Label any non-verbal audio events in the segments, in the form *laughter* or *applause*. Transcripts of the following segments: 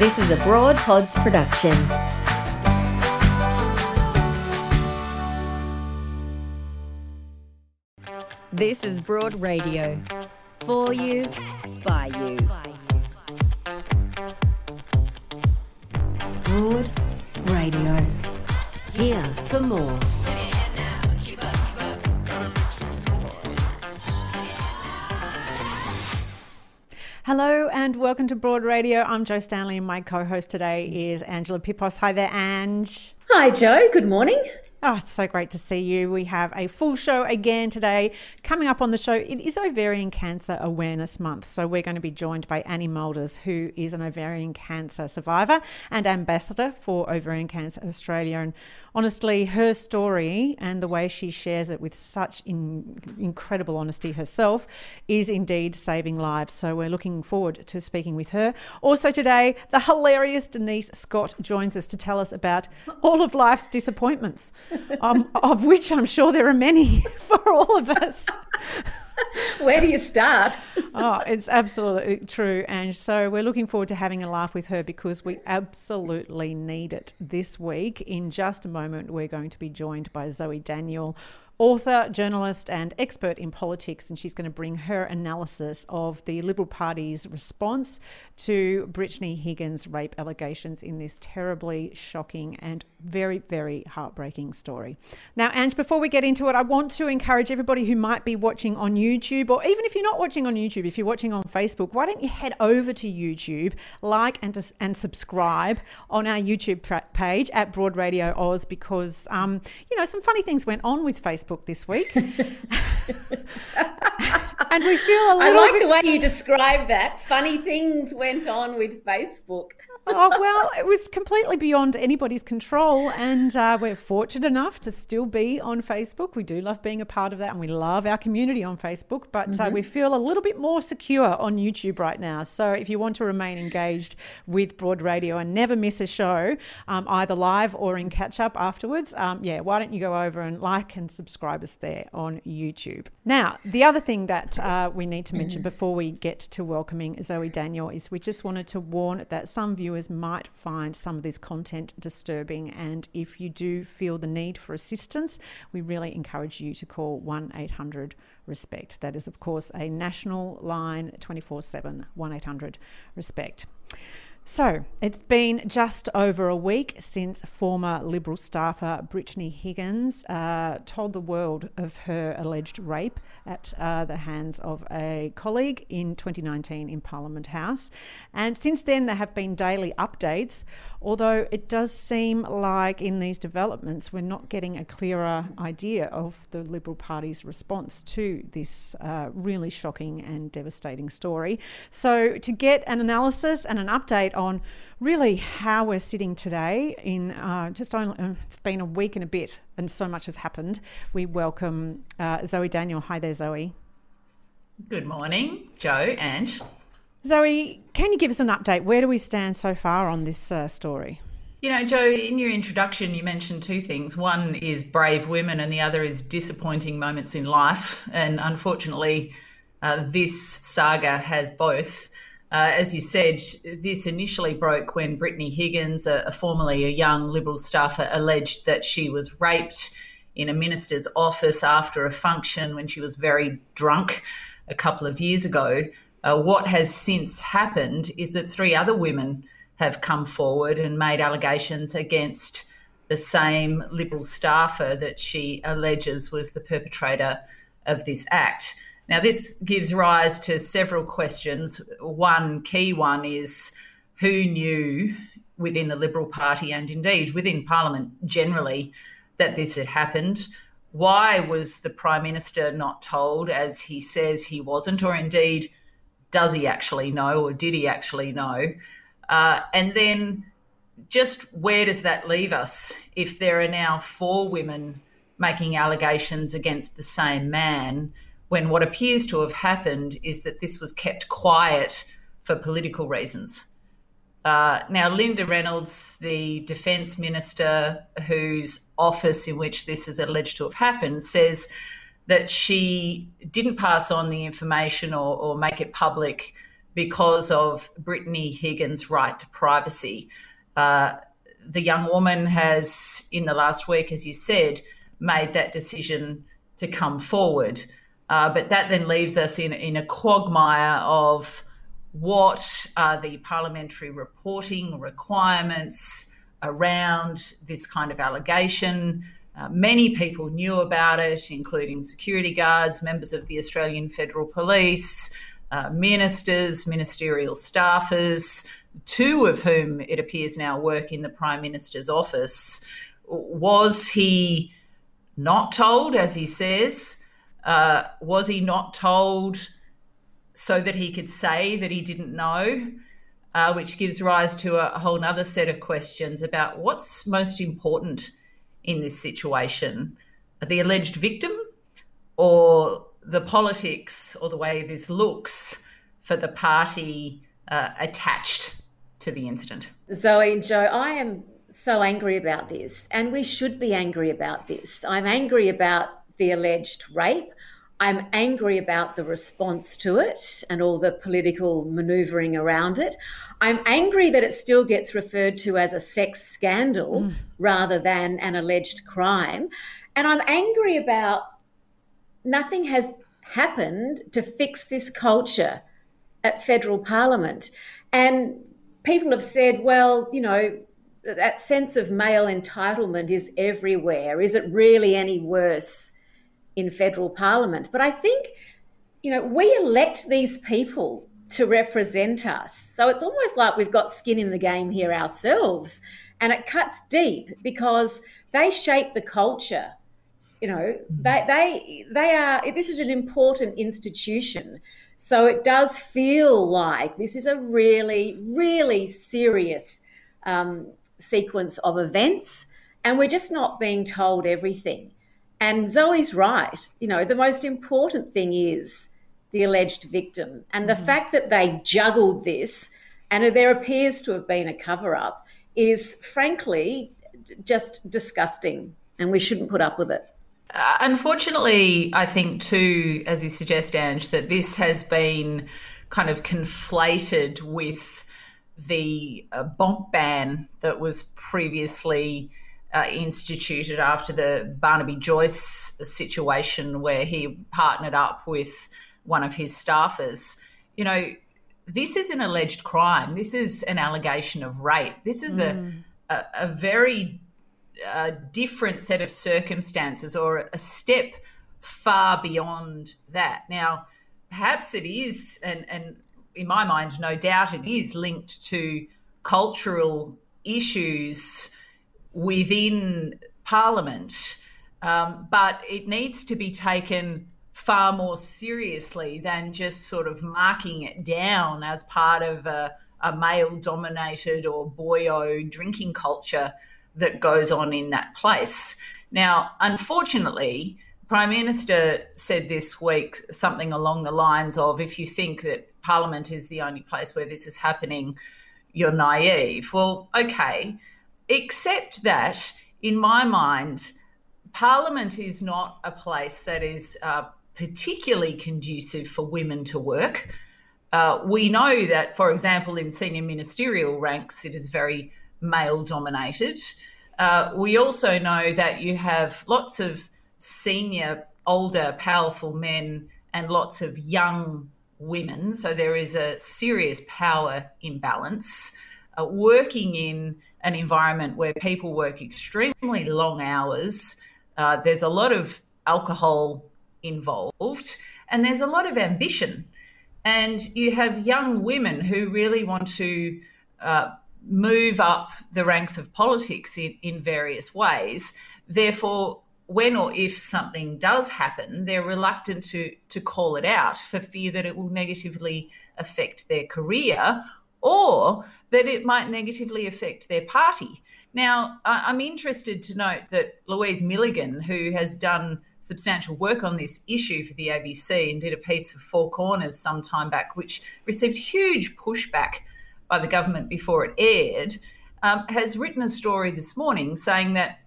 This is a Broad Pods production. This is Broad Radio. For you, by you. Broad Radio. Here for more. Hello and welcome to Broad Radio. I'm Jo Stanley and my co-host today is Angela Pippos. Hi there, Ange. Hi, Jo. Good morning. Oh, it's so great to see you. We have a full show again today. Coming up on the show, it is Ovarian Cancer Awareness Month. So we're going to be joined by Annie Mulders, who is an ovarian cancer survivor and ambassador for Ovarian Cancer Australia. And honestly, her story and the way she shares it with such in, incredible honesty herself is indeed saving lives. So we're looking forward to speaking with her. Also today, the hilarious Denise Scott joins us to tell us about all of life's disappointments *laughs* um, of which I'm sure there are many *laughs* for all of us. *laughs* Where do you start? oh, it's absolutely true. And so we're looking forward to having a laugh with her because we absolutely need it this week. In just a moment, we're going to be joined by Zoe Daniel author, journalist, and expert in politics, and she's going to bring her analysis of the Liberal Party's response to Brittany Higgins' rape allegations in this terribly shocking and very, very heartbreaking story. Now, Ange, before we get into it, I want to encourage everybody who might be watching on YouTube, or even if you're not watching on YouTube, if you're watching on Facebook, why don't you head over to YouTube, like and, and subscribe on our YouTube page at Broad Radio Oz, because, um, you know, some funny things went on with Facebook Facebook this week. *laughs* and we feel a little I like bit... the way you describe that. Funny things went on with Facebook oh, well, it was completely beyond anybody's control. And uh, we're fortunate enough to still be on Facebook. We do love being a part of that and we love our community on Facebook, but uh, mm-hmm. uh, we feel a little bit more secure on YouTube right now. So if you want to remain engaged with Broad Radio and never miss a show, um, either live or in catch up afterwards, um, yeah, why don't you go over and like and subscribe us there on YouTube? Now, the other thing that uh, we need to mention before we get to welcoming Zoe Daniel is we just wanted to warn that some viewers viewers might find some of this content disturbing. And if you do feel the need for assistance, we really encourage you to call 1 800 RESPECT. That is, of course, a national line 24 7 1 800 RESPECT. So, it's been just over a week since former Liberal staffer Brittany Higgins uh, told the world of her alleged rape at uh, the hands of a colleague in 2019 in Parliament House. And since then, there have been daily updates, although it does seem like in these developments, we're not getting a clearer idea of the Liberal Party's response to this uh, really shocking and devastating story. So, to get an analysis and an update on really how we're sitting today in uh, just only, uh, it's been a week and a bit and so much has happened. We welcome uh, Zoe Daniel. Hi there, Zoe. Good morning, Jo and Zoe, can you give us an update? Where do we stand so far on this uh, story? You know, Jo, in your introduction, you mentioned two things. One is brave women, and the other is disappointing moments in life. And unfortunately, uh, this saga has both. Uh, as you said, this initially broke when Brittany Higgins, a, a formerly a young Liberal staffer, alleged that she was raped in a minister's office after a function when she was very drunk a couple of years ago. Uh, what has since happened is that three other women have come forward and made allegations against the same Liberal staffer that she alleges was the perpetrator of this act. Now, this gives rise to several questions. One key one is who knew within the Liberal Party and indeed within Parliament generally that this had happened? Why was the Prime Minister not told, as he says he wasn't, or indeed does he actually know, or did he actually know? Uh, and then just where does that leave us if there are now four women making allegations against the same man? When what appears to have happened is that this was kept quiet for political reasons. Uh, now, Linda Reynolds, the defence minister whose office in which this is alleged to have happened, says that she didn't pass on the information or, or make it public because of Brittany Higgins' right to privacy. Uh, the young woman has, in the last week, as you said, made that decision to come forward. Uh, but that then leaves us in, in a quagmire of what are the parliamentary reporting requirements around this kind of allegation. Uh, many people knew about it, including security guards, members of the Australian Federal Police, uh, ministers, ministerial staffers, two of whom it appears now work in the Prime Minister's office. Was he not told, as he says? Uh, was he not told so that he could say that he didn't know? Uh, which gives rise to a, whole other set of questions about what's most important in this situation the alleged victim or the politics or the way this looks for the party uh, attached to the incident. Zoe and Jo, I am so angry about this, and we should be angry about this. I'm angry about the alleged rape. I'm angry about the response to it and all the political maneuvering around it. I'm angry that it still gets referred to as a sex scandal mm. rather than an alleged crime. And I'm angry about nothing has happened to fix this culture at federal parliament. And people have said, well, you know, that sense of male entitlement is everywhere. Is it really any worse in federal parliament? But I think, you know, we elect these people to represent us. So it's almost like we've got skin in the game here ourselves. And it cuts deep because they shape the culture. You know, they they they are this is an important institution so it does feel like this is a really, really serious um, sequence of events, and we're just not being told everything. And Zoe's right. You know, the most important thing is the alleged victim. And the mm-hmm. fact that they juggled this and there appears to have been a cover up is frankly just disgusting. And we shouldn't put up with it. Uh, unfortunately, I think too, as you suggest, Ange, that this has been kind of conflated with the uh, bonk ban that was previously uh, instituted after the Barnaby Joyce situation, where he partnered up with one of his staffers. You know, this is an alleged crime. This is an allegation of rape. This is mm. a, a, a very a different set of circumstances or a step far beyond that. Now, perhaps it is, and, and in my mind, no doubt it is linked to cultural issues within Parliament, um, but it needs to be taken far more seriously than just sort of marking it down as part of a, a male dominated or boyo drinking culture that goes on in that place. Now, unfortunately, Prime Minister said this week something along the lines of if you think that Parliament is the only place where this is happening, you're naive. Well, okay, except that in my mind, Parliament is not a place that is uh, particularly conducive for women to work. Uh, we know that, for example, in senior ministerial ranks, it is very male dominated. Uh, we also know that you have lots of senior, older, powerful men and lots of young women. So there is a serious power imbalance. Uh, working in an environment where people work extremely long hours, uh, there's a lot of alcohol involved, and there's a lot of ambition. And you have young women who really want to uh, move up the ranks of politics in, in various ways. Therefore, when or if something does happen, they're reluctant to, to call it out for fear that it will negatively affect their career or that it might negatively affect their party. Now, I'm interested to note that Louise Milligan, who has done substantial work on this issue for the ABC and did a piece for Four Corners some time back, which received huge pushback by the government before it aired, um, has written a story this morning saying that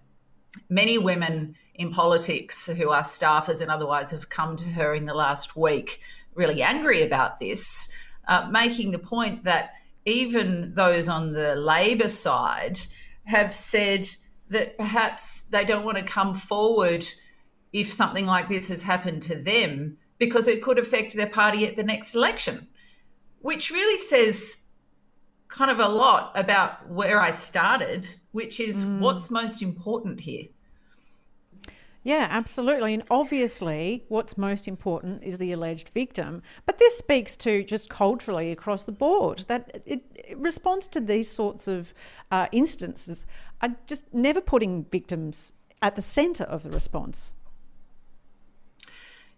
many women in politics who are staffers and otherwise have come to her in the last week really angry about this. uh, making the point that even those on the Labor side have said that perhaps they don't want to come forward if something like this has happened to them because it could affect their party at the next election, which really says kind of a lot about where I started, which is mm. what's most important here. Yeah, absolutely. And obviously, what's most important is the alleged victim. But this speaks to just culturally across the board that it, it responds to these sorts of uh, instances are just never putting victims at the centre of the response.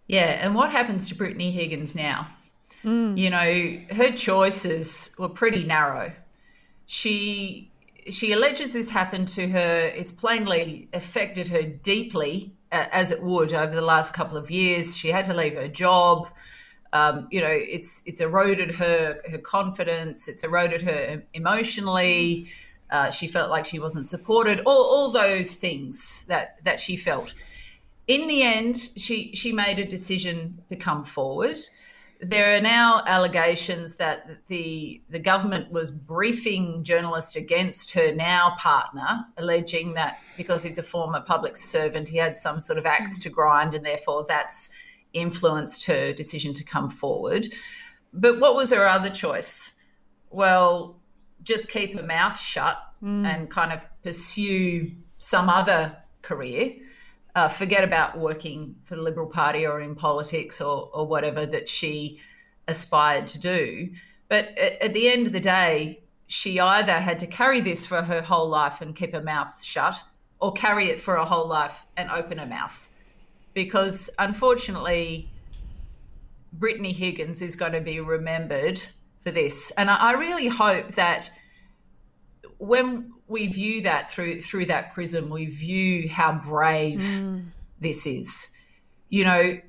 Yeah, and what happens to Brittany Higgins now? Mm. You know, her choices were pretty narrow. She she alleges this happened to her. It's plainly affected her deeply as it would over the last couple of years. She had to leave her job. Um, you know, it's it's eroded her her confidence. It's eroded her emotionally. Uh, she felt like she wasn't supported. All all those things that that she felt. In the end, she she made a decision to come forward there are now allegations that the the government was briefing journalists against her now partner, alleging that because he's a former public servant, he had some sort of axe to grind, and therefore that's influenced her decision to come forward. But what was her other choice? Well, just keep her mouth shut mm. and kind of pursue some other career uh, forget about working for the Liberal Party or in politics or, or whatever that she aspired to do. But at, at the end of the day, she either had to carry this for her whole life and keep her mouth shut, or carry it for her whole life and open her mouth. Because unfortunately, Brittany Higgins is going to be remembered for this. And I, I really hope that when we view that through through that prism, we view how brave mm. this is. You know,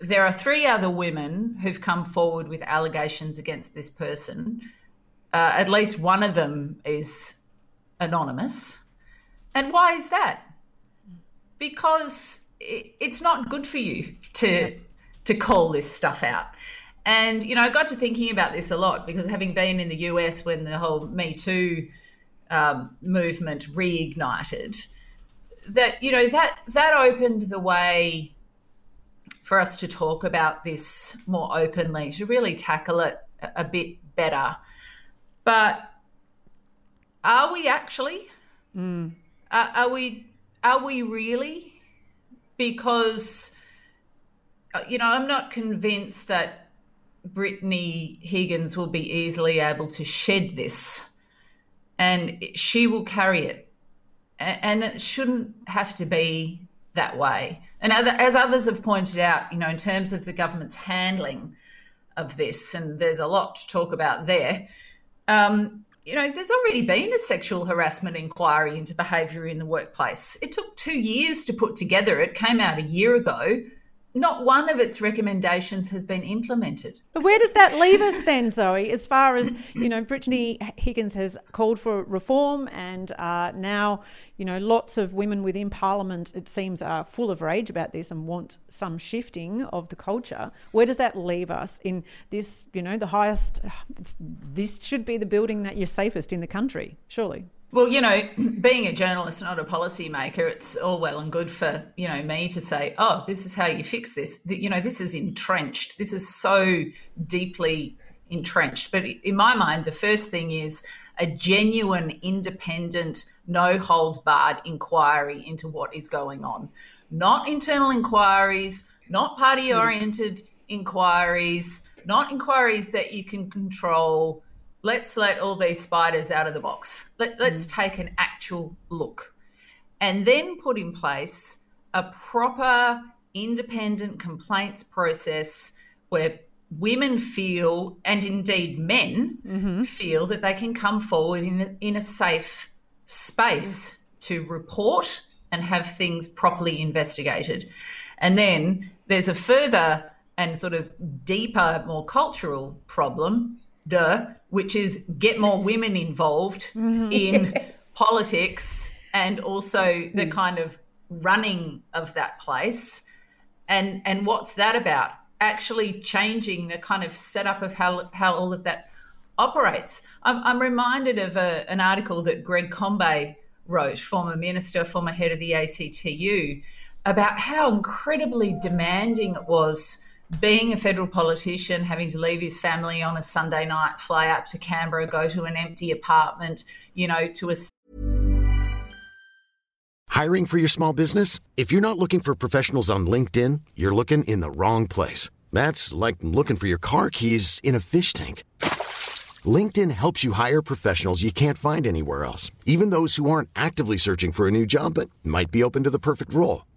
there are three other women who've come forward with allegations against this person. Uh, at least one of them is anonymous. And why is that? Because it, it's not good for you to to call this stuff out. And you know, I got to thinking about this a lot because having been in the US when the whole Me Too um, movement reignited, that you know that that opened the way for us to talk about this more openly, to really tackle it a, a bit better. But are we actually? Mm. Are, are we? Are we really? Because uh, you know, I'm not convinced that Brittany Higgins will be easily able to shed this and she will carry it. And it shouldn't have to be that way. And as others have pointed out, you know, in terms of the government's handling of this, and there's a lot to talk about there. Um, you know, there's already been a sexual harassment inquiry into behaviour in the workplace. It took two years to put together. It came out a year ago not one of its recommendations has been implemented. But where does that leave us then, Zoe? As far as you know, Brittany Higgins has called for reform, and uh, now you know lots of women within Parliament, it seems, are full of rage about this and want some shifting of the culture. Where does that leave us in this? You know, the highest. This should be the building that you're safest in the country, surely. Well, you know, *clears throat* being a journalist, not a policymaker, it's all well and good for, you know, me to say, oh, this is how you fix this. You know, this is entrenched. This is so deeply entrenched. But in my mind, the first thing is a genuine, independent, no holds barred inquiry into what is going on. Not internal inquiries, not party oriented hmm. inquiries, not inquiries that you can control let's let all these spiders out of the box. Let, let's mm. take an actual look and then put in place a proper independent complaints process where women feel, and indeed men mm-hmm. feel, that they can come forward in a, in a safe space mm. to report and have things properly investigated. And then there's a further and sort of deeper, more cultural problem, duh, which is get more women involved *laughs* mm-hmm. in yes. politics and also the mm. kind of running of that place. And and what's that about? actually changing the kind of setup of how, how all of that operates. I'm, I'm reminded of a, an article that Greg Combet wrote, former minister, former head of the ACTU, about how incredibly demanding it was being a federal politician, having to leave his family on a Sunday night, fly up to Canberra, go to an empty apartment, you know, to a. Hiring for your small business? If you're not looking for professionals on LinkedIn, you're looking in the wrong place. That's like looking for your car keys in a fish tank. LinkedIn helps you hire professionals you can't find anywhere else, even those who aren't actively searching for a new job but might be open to the perfect role.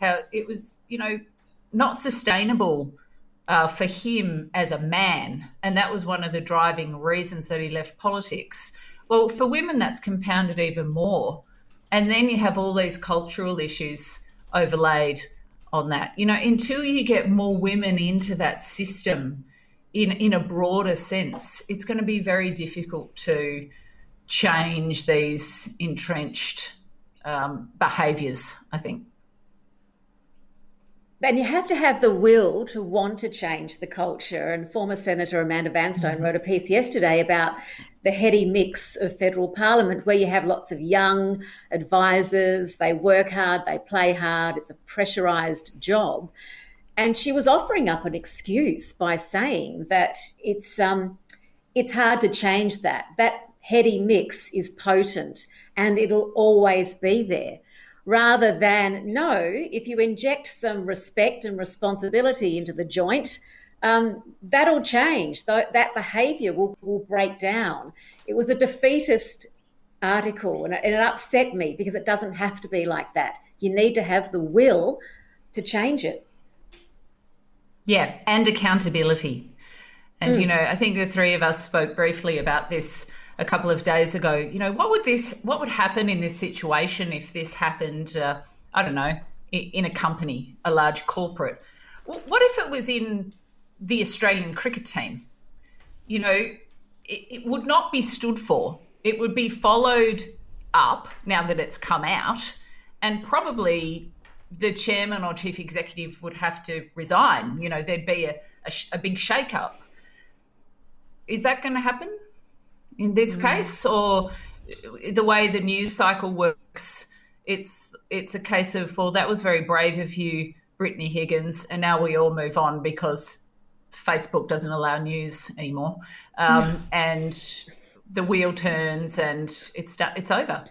how it was, you know, not sustainable uh, for him as a man. And that was one of the driving reasons that he left politics. Well, for women, that's compounded even more. And then you have all these cultural issues overlaid on that. You know, until you get more women into that system in, in a broader sense, it's going to be very difficult to change these entrenched um, behaviours, I think and you have to have the will to want to change the culture. And former Senator Amanda Vanstone mm-hmm. wrote a piece yesterday about the heady mix of federal parliament, where you have lots of young advisors, they work hard, they play hard, it's a pressurized job. And she was offering up an excuse by saying that it's um, it's hard to change that. That heady mix is potent and it'll always be there rather than no, if you inject some respect and responsibility into the joint, um, that'll change. That behavior will, will break down. It was a defeatist article and it, and it upset me because it doesn't have to be like that. You need to have the will to change it. Yeah, and accountability. And, mm. you know, I think the three of us spoke briefly about this a couple of days ago. You know, what would this, what would happen in this situation if this happened? Uh, I don't know, in a company, a large corporate. What if it was in the Australian cricket team? You know, it, it would not be stood for. It would be followed up now that it's come out, and probably the chairman or chief executive would have to resign. You know, there'd be a, a, a big shake-up. Is that going to happen? In this mm. case, or the way the news cycle works, it's it's a case of well, that was very brave of you, Brittany Higgins, and now we all move on because Facebook doesn't allow news anymore, um, and the wheel turns and it's it's over.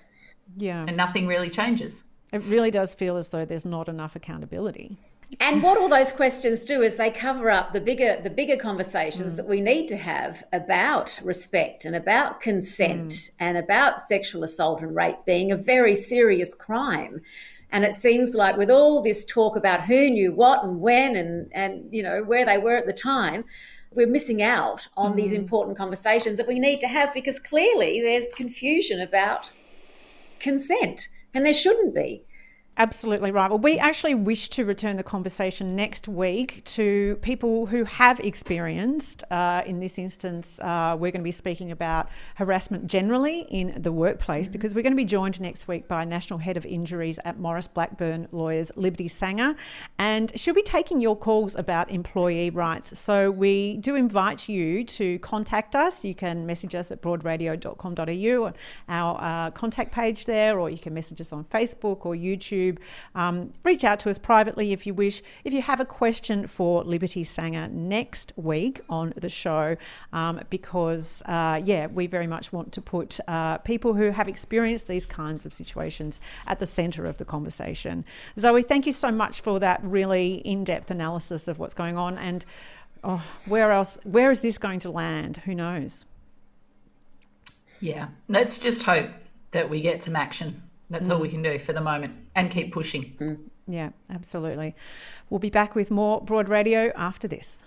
Yeah, and nothing really changes. It really does feel as though there's not enough accountability. And what all those questions do is they cover up the bigger the bigger conversations mm. that we need to have about respect and about consent mm. and about sexual assault and rape being a very serious crime. And it seems like with all this talk about who knew what and when and and you know where they were at the time, we're missing out on mm. these important conversations that we need to have because clearly there's confusion about consent and there shouldn't be. Absolutely right. Well, we actually wish to return the conversation next week to people who have experienced, uh, in this instance, uh, we're going to be speaking about harassment generally in the workplace mm-hmm. because we're going to be joined next week by National Head of Injuries at Maurice Blackburn Lawyers, Liberty Sanger, and she'll be taking your calls about employee rights. So we do invite you to contact us. You can message us at broadradio.com.au on our uh, contact page there, or you can message us on Facebook or YouTube YouTube. Um, reach out to us privately if you wish. If you have a question for Liberty Sanger next week on the show, um, because, uh, yeah, we very much want to put uh, people who have experienced these kinds of situations at the centre of the conversation. Zoe, thank you so much for that really in depth analysis of what's going on. And oh, where else, where is this going to land? Who knows? Yeah, let's just hope that we get some action. That's Mm. all we can do for the moment and keep pushing. Yeah, absolutely. We'll be back with more Broad Radio after this.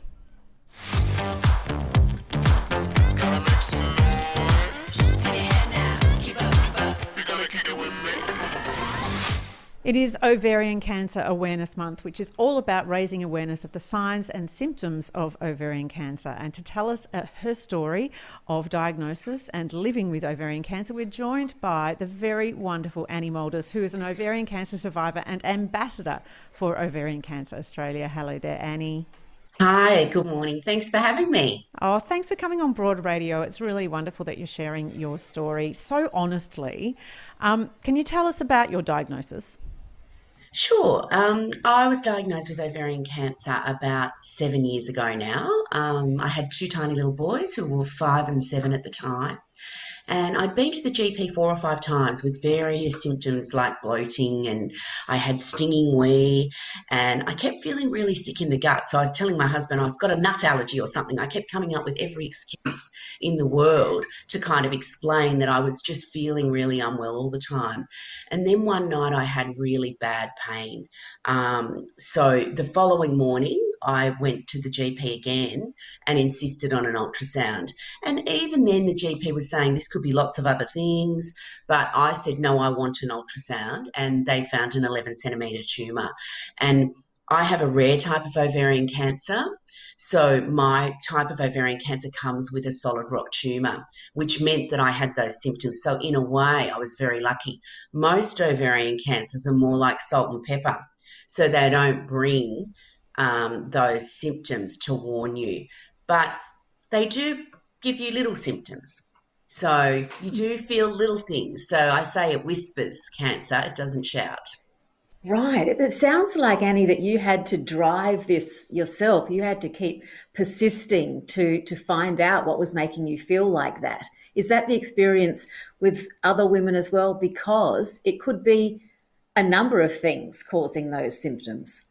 It is Ovarian Cancer Awareness Month, which is all about raising awareness of the signs and symptoms of ovarian cancer. And to tell us uh, her story of diagnosis and living with ovarian cancer, we're joined by the very wonderful Annie Moulders, who is an ovarian cancer survivor and ambassador for Ovarian Cancer Australia. Hello there, Annie. Hi, good morning. Thanks for having me. Oh, thanks for coming on Broad Radio. It's really wonderful that you're sharing your story so honestly. Um, can you tell us about your diagnosis? Sure. Um, I was diagnosed with ovarian cancer about seven years ago now. Um, I had two tiny little boys who were five and seven at the time. And I'd been to the GP four or five times with various symptoms like bloating, and I had stinging wee, and I kept feeling really sick in the gut. So I was telling my husband, I've got a nut allergy or something. I kept coming up with every excuse in the world to kind of explain that I was just feeling really unwell all the time. And then one night I had really bad pain. Um, so the following morning, I went to the GP again and insisted on an ultrasound. And even then, the GP was saying this could be lots of other things. But I said, no, I want an ultrasound. And they found an 11 centimetre tumour. And I have a rare type of ovarian cancer. So my type of ovarian cancer comes with a solid rock tumour, which meant that I had those symptoms. So in a way, I was very lucky. Most ovarian cancers are more like salt and pepper. So they don't bring um, those symptoms to warn you, but they do give you little symptoms. So you do feel little things. So I say it whispers cancer, it doesn't shout. Right. It, sounds like, Annie, that you had to drive this yourself. You had to keep persisting to, to find out what was making you feel like that. Is that the experience with other women as well? Because it could be a number of things causing those symptoms.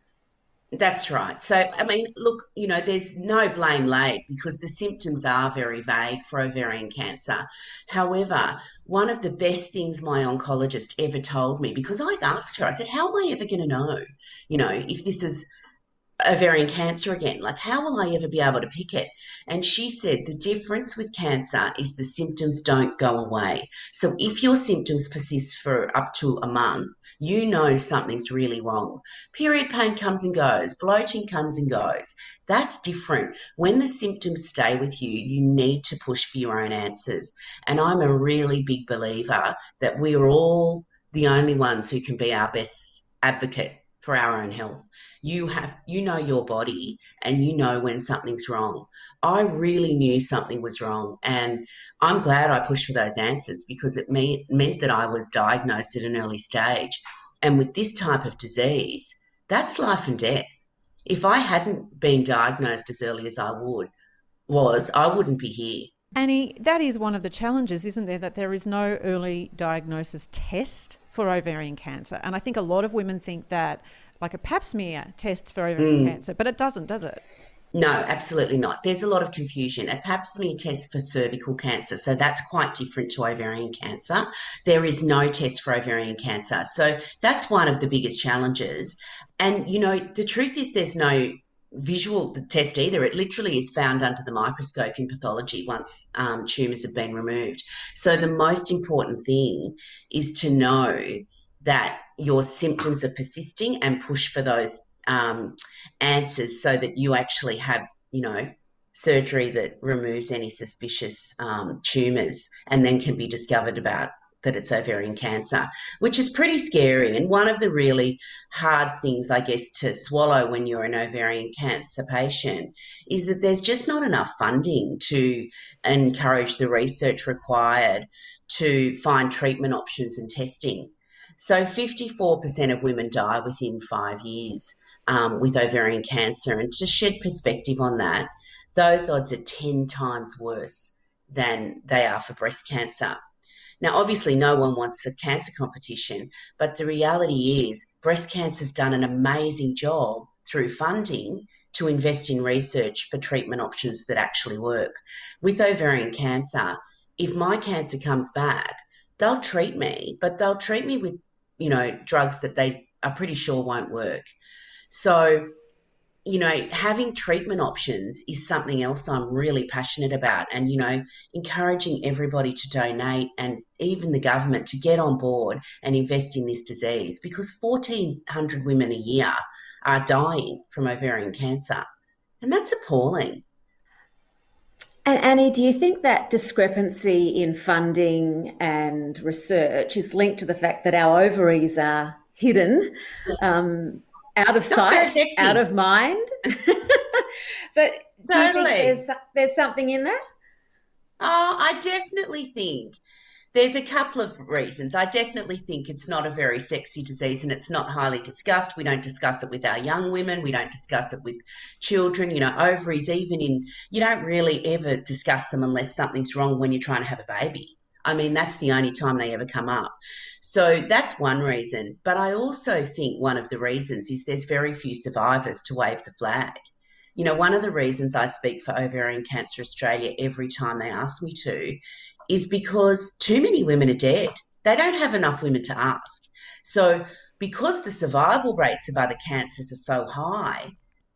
That's right. So, I mean, look, you know, there's no blame laid because the symptoms are very vague for ovarian cancer. However, one of the best things my oncologist ever told me, because I asked her, I said, How am I ever going to know, you know, if this is ovarian cancer again? Like, how will I ever be able to pick it? And she said, The difference with cancer is the symptoms don't go away. So, if your symptoms persist for up to a month, you know something's really wrong. Period pain comes and goes, bloating comes and goes. That's different. When the symptoms stay with you, you need to push for your own answers. And I'm a really big believer that we're all the only ones who can be our best advocate for our own health. You have you know your body and you know when something's wrong. I really knew something was wrong and I'm glad I pushed for those answers because it me- meant that I was diagnosed at an early stage. And with this type of disease, that's life and death. If I hadn't been diagnosed as early as I would was, I wouldn't be here. Annie, that is one of the challenges, isn't there? That there is no early diagnosis test for ovarian cancer. And I think a lot of women think that like a pap smear tests for ovarian cancer, but it doesn't, does it? No, absolutely not. There's a lot of confusion. A pap smear test for cervical cancer, so that's quite different to ovarian cancer. There is no test for ovarian cancer. So that's one of the biggest challenges. And, you know, the truth is there's no visual test either. It literally is found under the microscope in pathology once um, tumours have been removed. So the most important thing is to know that your symptoms are persisting and push for those um, answers so that you actually have, you know, surgery that removes any suspicious um, tumours and then can be discovered about that it's ovarian cancer, which is pretty scary. And one of the really hard things, I guess, to swallow when you're an ovarian cancer patient is that there's just not enough funding to encourage the research required to find treatment options and testing. So 54% of women die within five years um, with ovarian cancer. And to shed perspective on that, those odds are 10 times worse than they are for breast cancer. Now, obviously, no one wants a cancer competition, but the reality is breast cancer's done an amazing job through funding to invest in research for treatment options that actually work. With ovarian cancer, if my cancer comes back, they'll treat me, but they'll treat me with, you know, drugs that they are pretty sure won't work. So you know, having treatment options is something else I'm really passionate about. And, you know, encouraging everybody to donate and even the government to get on board and invest in this disease because 1,400 women a year are dying from ovarian cancer. And that's appalling. And Annie, do you think that discrepancy in funding and research is linked to the fact that our ovaries are hidden um, out of sight, out of mind. *laughs* but totally. do you think there's, there's something in that? Oh, I definitely think there's a couple of reasons. I definitely think it's not a very sexy disease and it's not highly discussed. We don't discuss it with our young women. We don't discuss it with children. You know, ovaries, even in, you don't really ever discuss them unless something's wrong when you're trying to have a baby. I mean, that's the only time they ever come up. So that's one reason. But I also think one of the reasons is there's very few survivors to wave the flag. You know, one of the reasons I speak for Ovarian Cancer Australia every time they ask me to is because too many women are dead. They don't have enough women to ask. So, because the survival rates of other cancers are so high,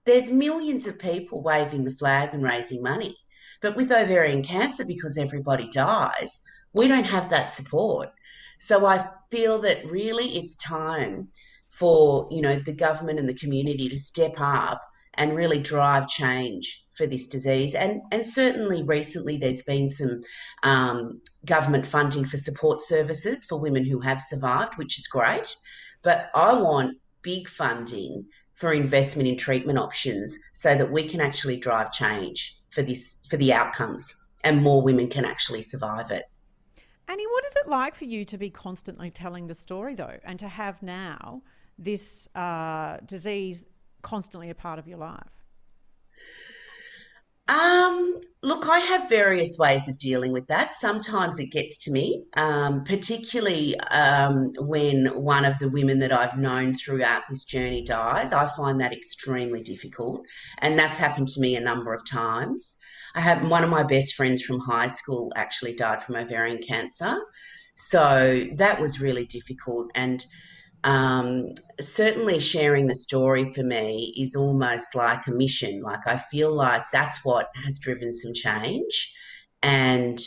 there's millions of people waving the flag and raising money. But with ovarian cancer, because everybody dies, we don't have that support. So I feel that really it's time for, you know, the government and the community to step up and really drive change for this disease. And and certainly recently there's been some um, government funding for support services for women who have survived, which is great. But I want big funding for investment in treatment options so that we can actually drive change for this for the outcomes and more women can actually survive it. Annie, what is it like for you to be constantly telling the story, though, and to have now this uh, disease constantly a part of your life? Um, look, I have various ways of dealing with that. Sometimes it gets to me, um, particularly um, when one of the women that I've known throughout this journey dies. I find that extremely difficult, and that's happened to me a number of times. I had one of my best friends from high school actually died from ovarian cancer. So that was really difficult. And um, certainly sharing the story for me is almost like a mission. Like I feel like that's what has driven some change. And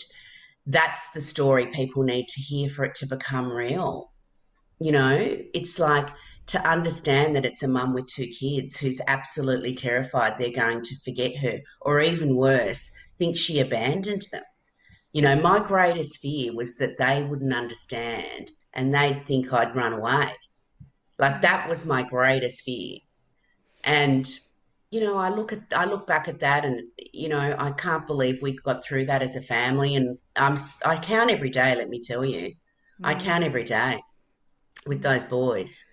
that's the story people need to hear for it to become real. You know, it's like to understand that it's a mum with two kids who's absolutely terrified they're going to forget her, or even worse, think she abandoned them. You know, my greatest fear was that they wouldn't understand and they'd think I'd run away. Like that was my greatest fear. And you know, I look at I look back at that and you know, I can't believe we got through that as a family and I'm I count every day, let me tell you. Mm. I count every day with those boys.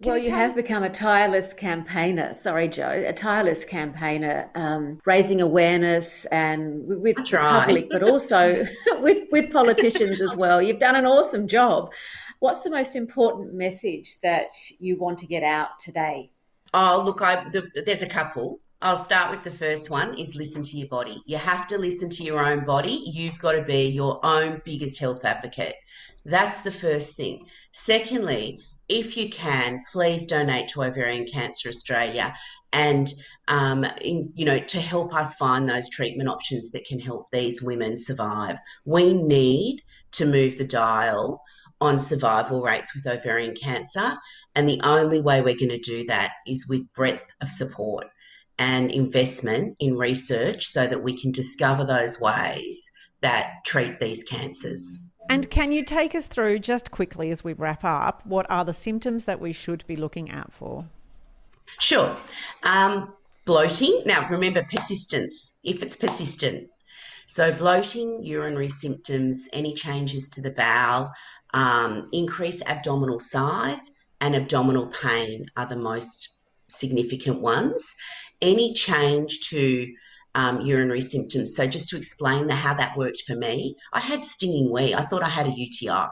Can well, you, you have become a tireless campaigner. Sorry, Jo, a tireless campaigner, um, raising awareness and with the public, but also *laughs* with with politicians as *laughs* well. You've done an awesome job. What's the most important message that you want to get out today? Oh, look, I, the, there's a couple. I'll start with the first one is listen to your body. You have to listen to your own body. You've got to be your own biggest health advocate. That's the first thing. Secondly, if you can, please donate to Ovarian Cancer Australia and um, in, you know to help us find those treatment options that can help these women survive. We need to move the dial on survival rates with ovarian cancer, and the only way we're going to do that is with breadth of support and investment in research so that we can discover those ways that treat these cancers. And can you take us through just quickly as we wrap up what are the symptoms that we should be looking out for? Sure. Um, bloating. Now, remember persistence, if it's persistent. So, bloating, urinary symptoms, any changes to the bowel, um, increased abdominal size and abdominal pain are the most significant ones. Any change to um, urinary symptoms. So, just to explain the, how that worked for me, I had stinging wee. I thought I had a UTI.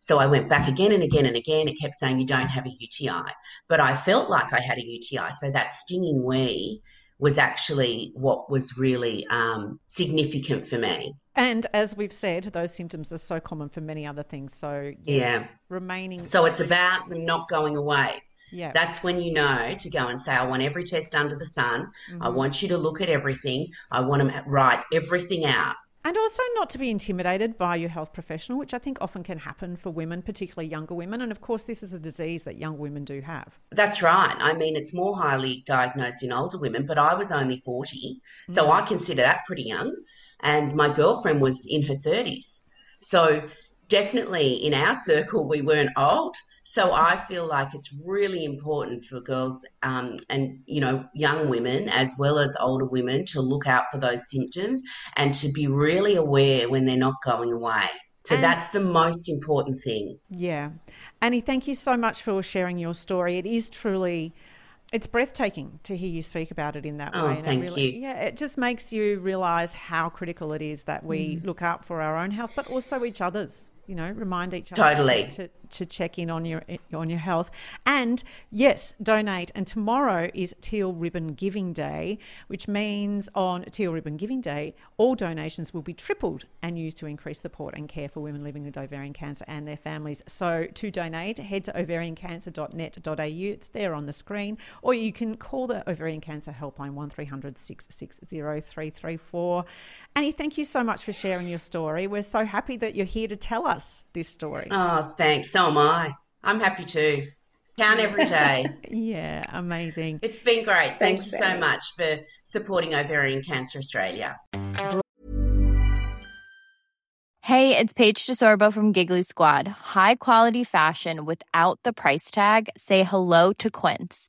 So, I went back again and again and again. It kept saying, You don't have a UTI. But I felt like I had a UTI. So, that stinging wee was actually what was really um, significant for me. And as we've said, those symptoms are so common for many other things. So, yes, Yeah. remaining. So, it's about them not going away. yeah. That's when you know to go and say, I want every test under the sun. I want you to look at everything. I want to write everything out. And also not to be intimidated by your health professional, which I think often can happen for women, particularly younger women. And of course, this is a disease that young women do have. That's right. I mean, it's more highly diagnosed in older women, but I was only 40. So mm. I consider that pretty young. And my girlfriend was in her 30s. So definitely in our circle, we weren't old. So I feel like it's really important for girls um, and, you know, young women as well as older women to look out for those symptoms and to be really aware when they're not going away. So And- that's the most important thing. Yeah. Annie, thank you so much for sharing your story. It is truly. It's breathtaking to hear you speak about it in that Oh, way. And thank really, you. Yeah, it just makes you realize how critical it is that we Mm. look out for our own health, but also each other's. You know, remind each other Totally. to, to check in on your on your health. And yes, donate. And tomorrow is Teal Ribbon Giving Day, which means on Teal Ribbon Giving Day, all donations will be tripled and used to increase support and care for women living with ovarian cancer and their families. So to donate, head to ovariancancer.net.au. It's there on the screen, or you can call the ovarian cancer helpline 1300 660 334. Annie, thank you so much for sharing your story. We're so happy that you're here to tell us this story. Oh, thanks. So am I. I'm happy too. Count every day. *laughs* Yeah, amazing. It's been great. Thank Thanks, you so Annie. much for supporting Ovarian Cancer Australia. Hey, it's Paige DeSorbo from Giggly Squad. High quality fashion without the price tag. Say hello to Quince.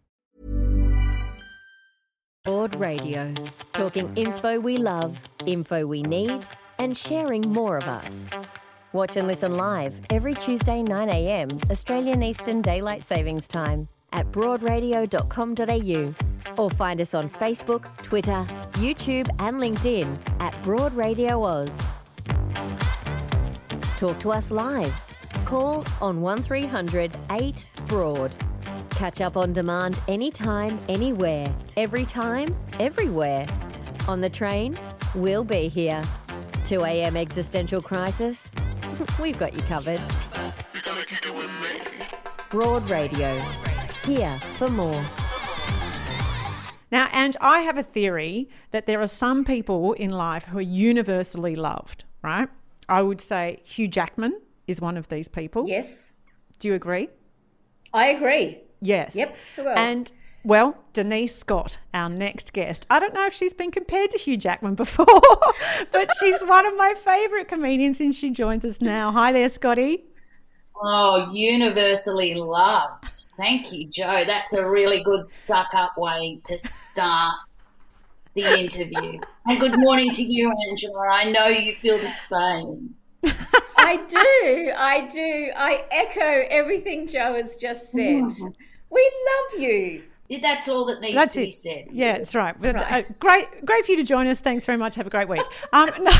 Broad Radio. Talking inspo we love, info we need, and sharing more of us. Watch and listen live every Tuesday 9am Australian Eastern Daylight Savings Time at broadradio.com.au or find us on Facebook, Twitter, YouTube and LinkedIn at Broad Radio Oz. Talk to us live. Call on 1300 8 Broad. Catch up on demand anytime, anywhere, every time, everywhere. On the train, we'll be here. 2 a.m. existential crisis? *laughs* We've got you covered. Broad Radio. Here for more. Now, and I have a theory that there are some people in life who are universally loved, right? I would say Hugh Jackman is one of these people. Yes, Do you agree? I agree. Yes. Yep. Who else? And well, Denise Scott, our next guest. I don't know if she's been compared to Hugh Jackman *laughs* before, but she's one of my favourite comedians and she joins us now. Hi there, Scotty. Oh, universally loved. Thank you, Jo. That's a really good suck up way to start the interview. And good morning to you, Angela. I know you feel the same. *laughs* I do. I do. I echo everything Jo has just said. We love you. that's all that needs That's to it. be said. Yeah, that's right. But, uh, great, great for you to join us. Thanks very much. Have a great week. Um, *laughs* no,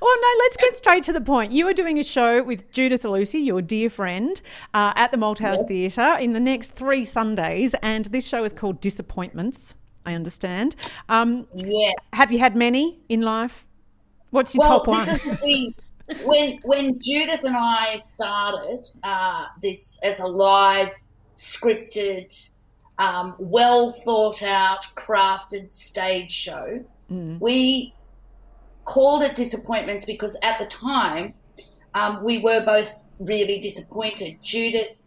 well, no, let's get straight to the point. You are doing a show with Judith Lucy, your dear friend, uh, at the Malthouse Yes. Theatre in the next three Sundays, and this show is called Disappointments. I understand. Um, Yeah. have you had many in life? What's your well, top one? this is the thing. *laughs* when when Judith and I started uh, this as a live, scripted, um, well thought out, crafted stage show, we called it disappointments because at the time um, we were both really disappointed. Judith,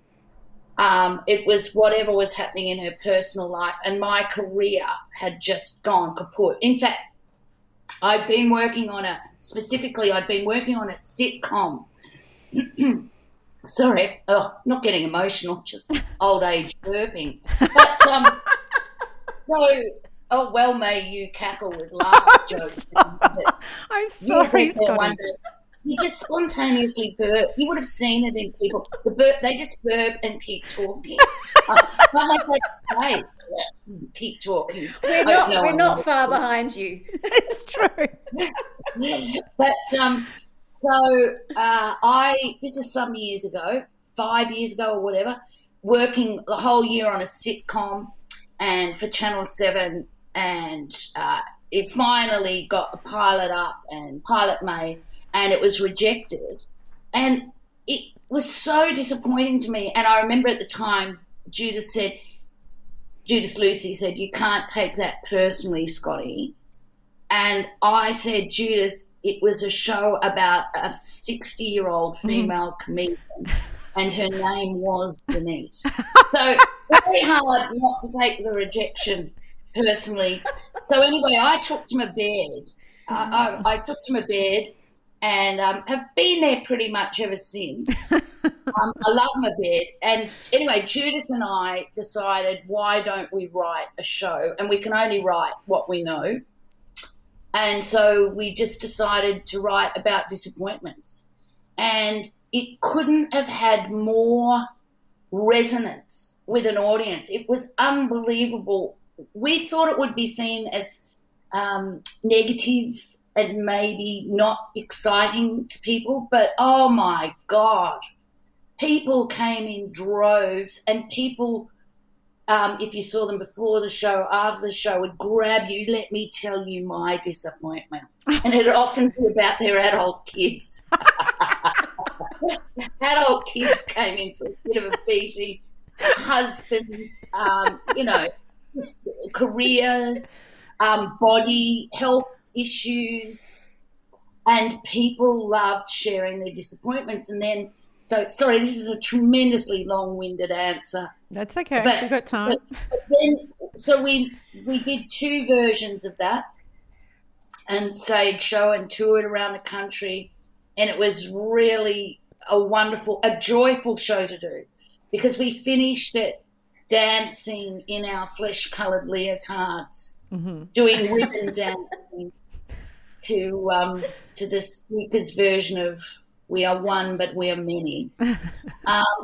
um, it was whatever was happening in her personal life, and my career had just gone kaput. In fact, I'd been working on a specifically. I'd been working on a sitcom. *clears throat* Sorry, oh, not getting emotional, just *laughs* old age burping. But um, so, oh well, may you cackle with laugh *laughs* jokes. I'm sorry, Scotty. One day. You just spontaneously burp. You would have seen it in people. The burp, they just burp and keep talking. *laughs* uh, not like that stage. Keep talking. We're not, we're I'm not far behind you. *laughs* it's true. *laughs* but um, so uh, I this is some years ago, five years ago or whatever, working the whole year on a sitcom and for Channel Seven, and uh, it finally got a pilot up and pilot made, and it was rejected, and it was so disappointing to me. And I remember at the time, Judith said. Judith Lucy said, You can't take that personally, Scotty. And I said, Judith, it was a show about a 60 year old mm-hmm. female comedian, *laughs* and her name was Denise. *laughs* So, very hard not to take the rejection personally. So, anyway, I took to my bed. I, I, I took to my bed and um, have been there pretty much ever since. *laughs* um, I love them a bit. And anyway, Judith and I decided, why don't we write a show? And we can only write what we know. And so we just decided to write about disappointments. And it couldn't have had more resonance with an audience. It was unbelievable. We thought it would be seen as um, negative and maybe not exciting to people, but oh my God, people came in droves and people um, if you saw them before the show, after the show, would grab you. Let me tell you my disappointment, *laughs* and it'd often be about their adult kids. *laughs* adult kids came in for a bit of a beating, husbands, um, you know, careers, um, body health issues, and people loved sharing their disappointments. And then, so sorry, this is a tremendously long-winded answer. That's okay. But- We've got time. But, but then, so we we did two versions of that, and stage show and toured around the country, and it was really a wonderful, a joyful show to do, because we finished it dancing in our flesh-coloured leotards, doing ribbon *laughs* dancing to um, to the Seekers' version of "We are one, but we are many." *laughs* um,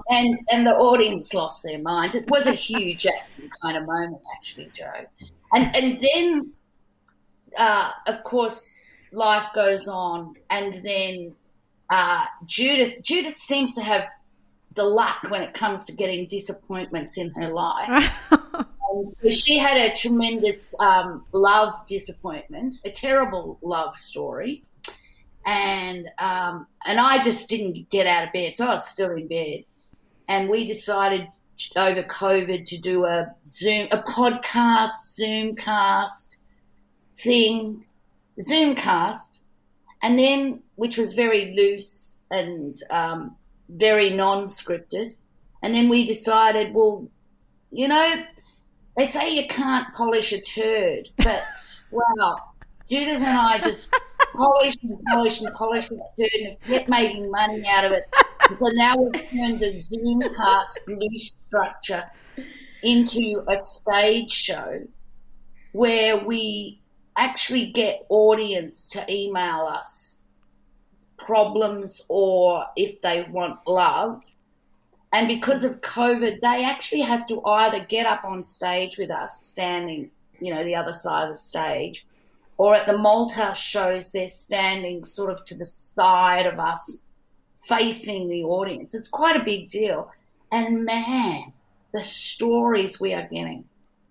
and and the audience lost their minds. It was a huge kind of moment, actually, Jo. And and then, uh, of course, life goes on, and then uh, Judith Judith seems to have the luck when it comes to getting disappointments in her life. And *laughs* so she had a tremendous um, love disappointment, a terrible love story, and um, and I just didn't get out of bed, so I was still in bed, and we decided over COVID to do a Zoom, a podcast, Zoomcast thing, Zoomcast, and then which was very loose and um, very non-scripted, and then we decided, well, you know, they say you can't polish a turd, but *laughs* wow, Judith and I just polished and polished and polished the turd and kept making money out of it. And so now we've turned the Zoomcast loose structure into a stage show where we actually get audience to email us problems or if they want love And because of COVID, they actually have to either get up on stage with us, standing, you know, the other side of the stage, or at the Malthouse shows, they're standing sort of to the side of us, facing the audience. It's quite a big deal. And man, the stories we are getting,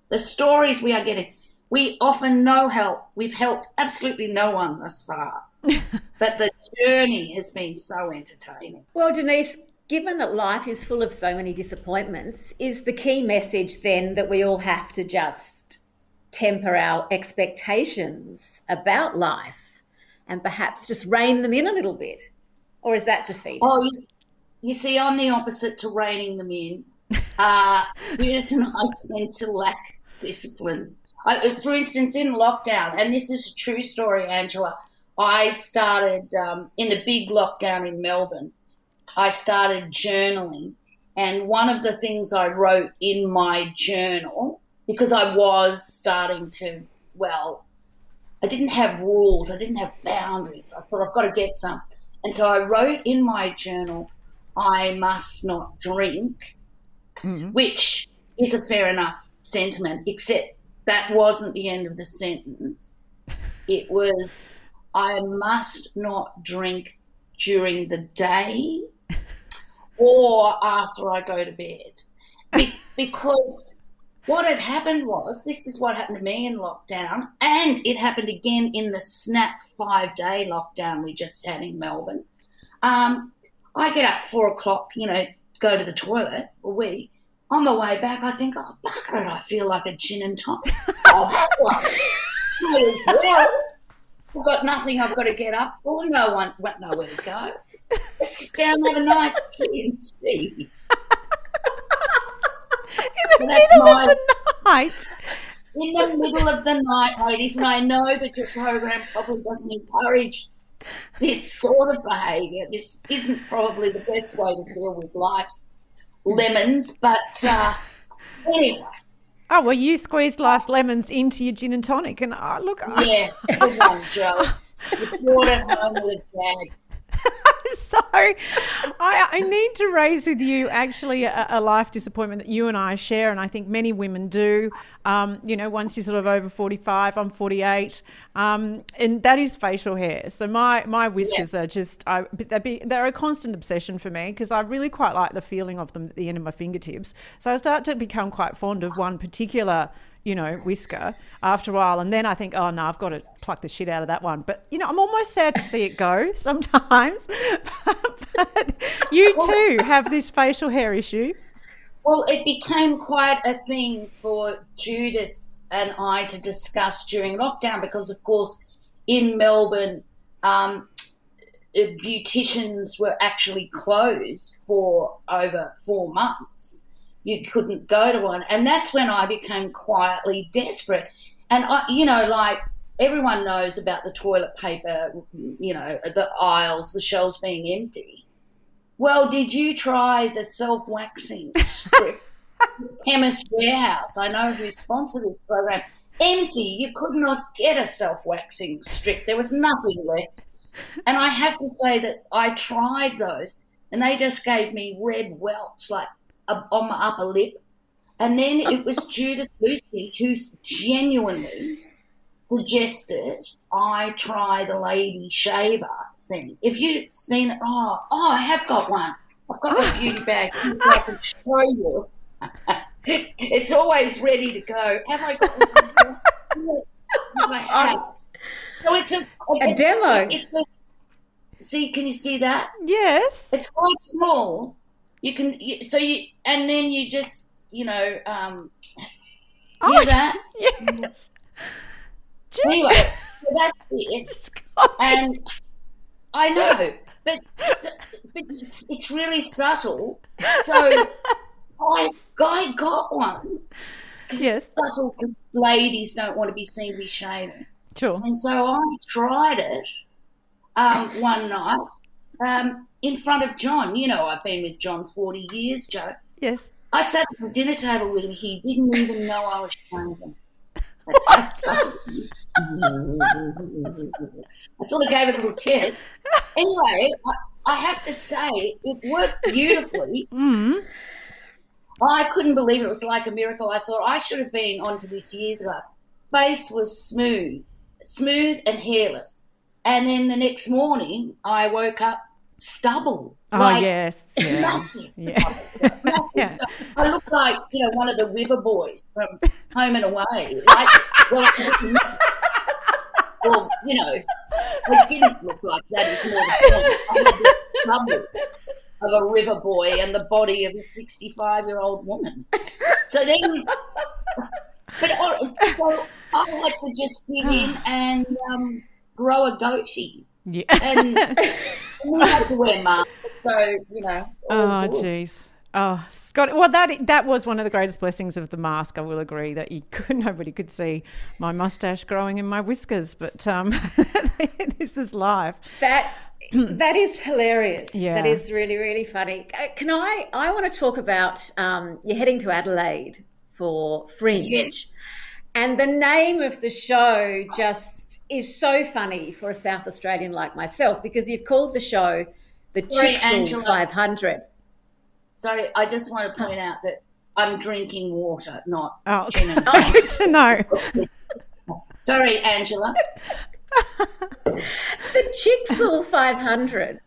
the stories we are getting. We often no help. We've helped absolutely no one thus far. *laughs* but the journey has been so entertaining. Well, Denise, given that life is full of so many disappointments, is the key message then that we all have to just temper our expectations about life and perhaps just rein them in a little bit? Or is that defeat? Oh, you, you see, I'm the opposite to reining them in. *laughs* Uh, Judith and I tend to lack discipline. I, for instance, in lockdown, and this is a true story, Angela, I started um, in the big lockdown in Melbourne. I started journaling, and one of the things I wrote in my journal, because I was starting to, well, I didn't have rules, I didn't have boundaries. I thought I've got to get some. And so I wrote in my journal, I must not drink, mm-hmm. which is a fair enough sentiment, except that wasn't the end of the sentence. It was, I must not drink during the day *laughs* or after I go to bed. Be- because what had happened was this is what happened to me in lockdown, and it happened again in the snap five day lockdown we just had in Melbourne. Um, I get up four o'clock, you know, go to the toilet, or we. On my way back, I think, oh, bugger it, I feel like a gin and tonic. I'll have one. well. I've got nothing I've got to get up for. No one, went nowhere to go. Just sit down, have a nice tea and tea. *laughs* In the middle my, of the night. In the middle of the night, ladies, and I know that your program probably doesn't encourage this sort of behaviour. This isn't probably the best way to deal with life's lemons, but uh, anyway. Oh well, you squeezed life's lemons into your gin and tonic, and oh, look. Yeah, good one, Jo. You brought it home with a. *laughs* so I, I, need to raise with you actually a, a, life disappointment that you and I share, and I think many women do. Um, you know, once you're sort of over 45, I'm 48, um, and that is facial hair. So my my whiskers yeah. are just I, be, they're a constant obsession for me because I really quite like the feeling of them at the end of my fingertips. So I start to become quite fond of one particular you know, whisker after a while. And then I think, oh no, I've got to pluck the shit out of that one. But you know, I'm almost sad to see it go *laughs* sometimes. *laughs* but you too have this facial hair issue. Well, it became quite a thing for Judith and I to discuss during lockdown because, of course, in Melbourne, um, beauticians were actually closed for over four months you couldn't go to one. And that's when I became quietly desperate. And I, you know, like everyone knows about the toilet paper, you know, the aisles, the shelves being empty. Well, did you try the self waxing *laughs* strip? Chemist Warehouse, I know who sponsored this program. Empty. You could not get a self waxing strip. There was nothing left. And I have to say that I tried those and they just gave me red welts like on my upper lip. And then it was Judith Lucy who genuinely suggested I try the lady shaver thing. If you've seen it, oh, oh, I have got one. I've got my *laughs* beauty bag. I can show you. *laughs* it's always ready to go. Have I got one? I have. *laughs* Oh. So it's a, a, a demo. It's a, see, can you see that? Yes. It's quite small, you can you, so you and then you just you know um oh, hear that? yes. *laughs* Anyway so that's it. *laughs* And i know but but it's, it's really subtle. So *laughs* i i got one. Yes. subtle because ladies don't want to be seen to be shaving sure and so i tried it um one night um in front of John. You know, I've been with John 40 years, Jo. Yes. I sat at the dinner table with him. He didn't even know I was shaving. That's how subtle. I sort of gave it a little test. Anyway, I, I have to say, it worked beautifully. Mm. I couldn't believe it. It was like a miracle. I thought I should have been onto this years ago. Face was smooth, smooth and hairless. And then the next morning, I woke up stubble. Oh, like yes. *laughs* *laughs* Yeah. Massive. Yeah. massive Yeah. stuff. I look like, you know, one of the river boys from Home and Away. Like, well, *laughs* well, you know, I didn't look like that is more the point. I had the stubble of a river boy and the body of a 65 year old woman. So then, but uh, so I had to just give in *gasps* and um, grow a goatee. Yeah. *laughs* And we had to wear masks. So, you know. Oh, jeez. Oh, Scott. Well, that that was one of the greatest blessings of the mask. I will agree that you could *laughs* nobody could see my mustache growing and my whiskers, but um, *laughs* this is life. That *clears throat* that is hilarious. Yeah. That is really really funny. Uh, Can I? I want to talk about um, you're heading to Adelaide for Fringe, Yes. and the name of the show just is so funny for a South Australian like myself because you've called the show the Sorry, Chixel 500. Sorry, I just want to point out that I'm drinking water, not Oh, *laughs* gin and tonic. good to know. Sorry, Angela. *laughs* The Chixel 500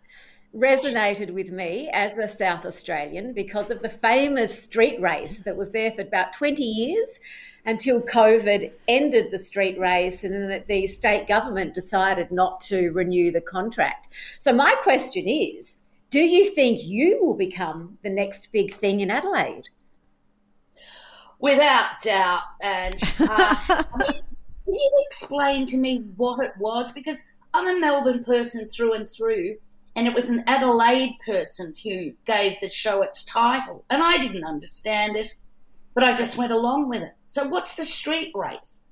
resonated with me as a South Australian because of the famous street race that was there for about 20 years until COVID ended the street race and then the- the state government decided not to renew the contract. So, my question is do you think you will become the next big thing in Adelaide? Without doubt. And uh, *laughs* I mean, can you explain to me what it was? Because I'm a Melbourne person through and through, and it was an Adelaide person who gave the show its title. And I didn't understand it, but I just went along with it. So, what's the street race?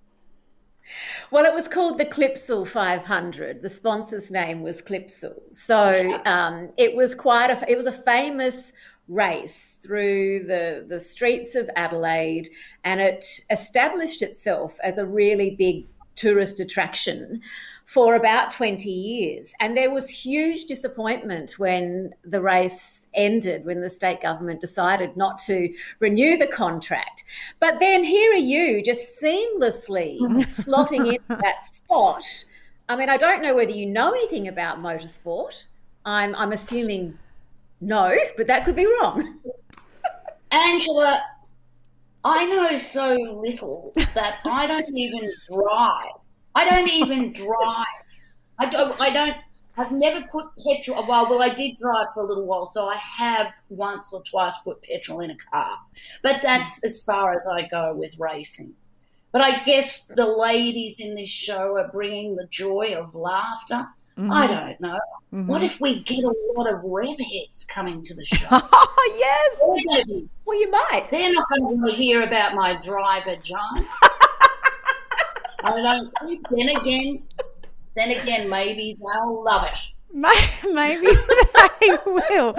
Well, it was called the Clipsal 500. The sponsor's name was Clipsal. So um, it was quite a, it was a famous race through the, the streets of Adelaide and it established itself as a really big tourist attraction for about 20 years. And there was huge disappointment when the race ended, when the state government decided not to renew the contract. But then here are you just seamlessly *laughs* slotting in that spot. I mean, I don't know whether you know anything about motorsport. I'm, I'm assuming no, but that could be wrong. *laughs* Angela, I know so little that I don't even drive. I don't even drive. I don't. I don't. I've never put petrol. Well, well, I did drive for a little while, so I have once or twice put petrol in a car. But that's as far as I go with racing. But I guess the ladies in this show are bringing the joy of laughter. Mm-hmm. I don't know. Mm-hmm. What if we get a lot of rev heads coming to the show? Oh, *laughs* yes. They're gonna be Well, you might. they're not going to hear about my driver, John. *laughs* I don't think. Then again, then again, maybe they'll love it. Maybe they will.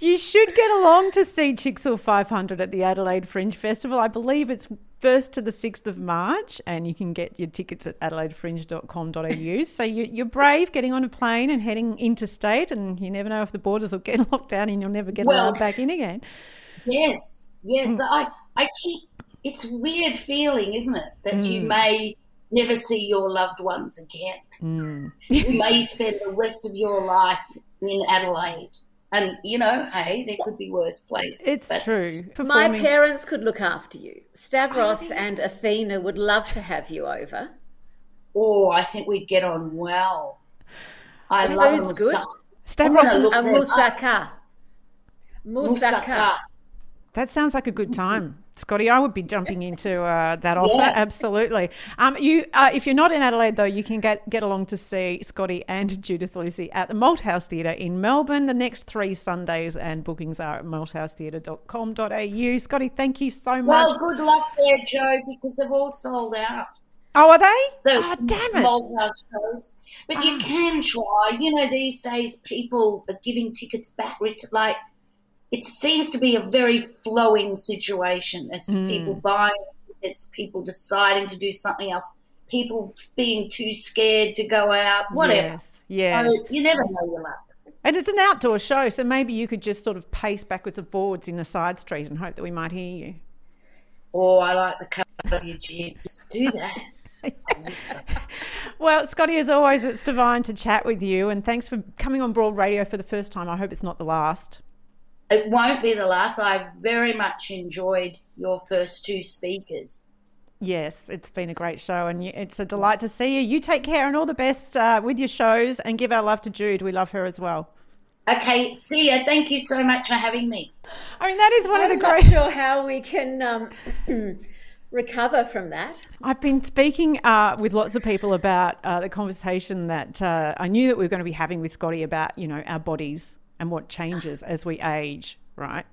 You should get along to see Chixel 500 at the Adelaide Fringe Festival. I believe it's 1st to the 6th of March, and you can get your tickets at adelaidefringe.com.au. so you, you're brave getting on a plane and heading interstate, and you never know if the borders will get *laughs* locked down and you'll never get Well- allowed back in again. Yes, yes. Mm. I, I keep. It's a weird feeling, isn't it, that you mm. may never see your loved ones again. Mm. you *laughs* may spend the rest of your life in Adelaide, and you know, hey, there could be worse places. It's but true. My Performing- parents could look after you. Stavros oh, and Athena would love to have you over. Oh, I think we'd get on well. I The love food's good. Stavros, I'm gonna look A them up. moussaka. Moussaka. Moussaka. That sounds like a good time, Scotty. I would be jumping into uh, that offer. Yeah. Absolutely. Um, you, uh, if you're not in Adelaide though, you can get get along to see Scotty and Judith Lucy at the Malthouse Theatre in Melbourne the next three Sundays, and bookings are at malthousetheatre.com.au. Scotty, thank you so much. Well, good luck there, Jo, because they've all sold out. oh, are they? The oh, damn it! Malthouse shows. But Ah. you can try. You know, these days people are giving tickets back. Like, it seems to be a very flowing situation as to Hmm. people buying tickets, people deciding to do something else, people being too scared to go out, whatever. Yes. yes. So you never know your luck. And it's an outdoor show, so maybe you could just sort of pace backwards and forwards in a side street and hope that we might hear you. Oh, I like the cut of your jibs. Do that. *laughs* well, Scotty, as always, it's divine to chat with you, and thanks for coming on Broad Radio for the first time. I hope it's not the last. It won't be the last. I've very much enjoyed your first two speakers. Yes, it's been a great show, and it's a delight to see you. You take care and all the best uh, with your shows, and give our love to Jude. We love her as well. Okay, see ya. Thank you so much for having me. I mean, that is one I'm of the not great. sure how we can um, *clears throat* recover from that. I've been speaking uh, with lots of people about uh, the conversation that uh, I knew that we were going to be having with Scotty about, you know, our bodies and what changes *sighs* as we age, right?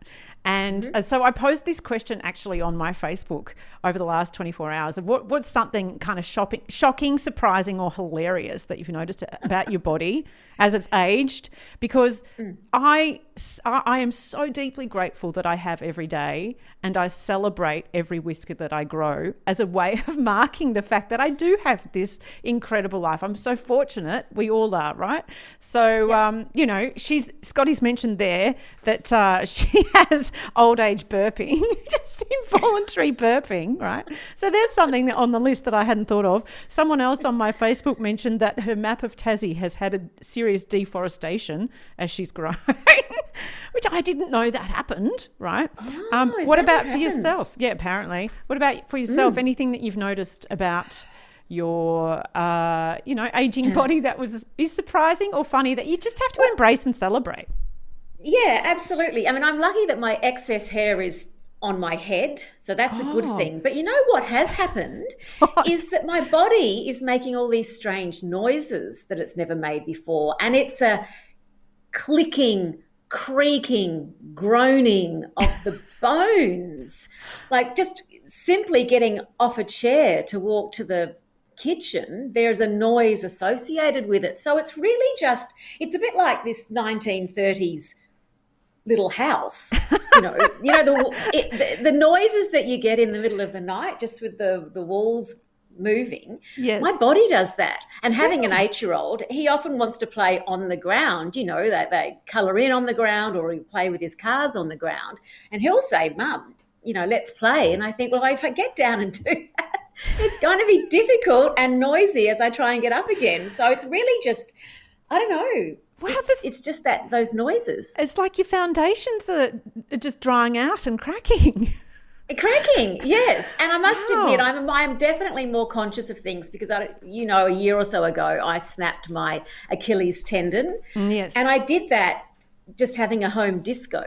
And Mm-hmm. uh, so I posed this question actually on my Facebook over the last 24 hours of what, what's something kind of shopping, shocking, surprising, or hilarious that you've noticed about your body as it's aged? Because Mm. I, I am so deeply grateful that I have every day and I celebrate every whisker that I grow as a way *laughs* of marking the fact that I do have this incredible life. I'm so fortunate. We all are, right? So, um, you know, she's Scotty's mentioned there that uh, *laughs* she has old age burping, *laughs* just involuntary burping, right? So there's something on the list that I hadn't thought of. Someone else on my Facebook mentioned that her map of Tassie has had a serious deforestation as she's grown, *laughs* which I didn't know that happened, right? um, what about what for yourself? Yeah, apparently. What about for yourself? Mm. Anything that you've noticed about your, uh, you know, aging body that was is surprising or funny that you just have to embrace and celebrate? Yeah, absolutely. I mean, I'm lucky that my excess hair is on my head, so that's a good Oh. thing. But you know what has happened *laughs* is that my body is making all these strange noises that it's never made before, and it's a clicking, creaking, groaning of the *laughs* bones, like just simply getting off a chair to walk to the kitchen there's a noise associated with it so it's really just it's a bit like this 1930s little house. You know, *laughs* you know the, it, the the noises that you get in the middle of the night, just with the the walls moving. Yes. My body does that. And having an eight year old, he often wants to play on the ground. You know, that they colour in on the ground or he play with his cars on the ground, and he'll say, "Mum." You know, let's play. And I think, well, if I get down and *laughs* do that, it's going to be difficult and noisy as I try and get up again. So it's really just, I don't know. Wow, it's, this- it's just that those noises. It's like your foundations are just drying out and cracking. Cracking, yes. And I must Wow. admit, I'm I'm definitely more conscious of things because I, you know, a year or so ago, I snapped my Achilles tendon, Yes. and I did that just having a home disco.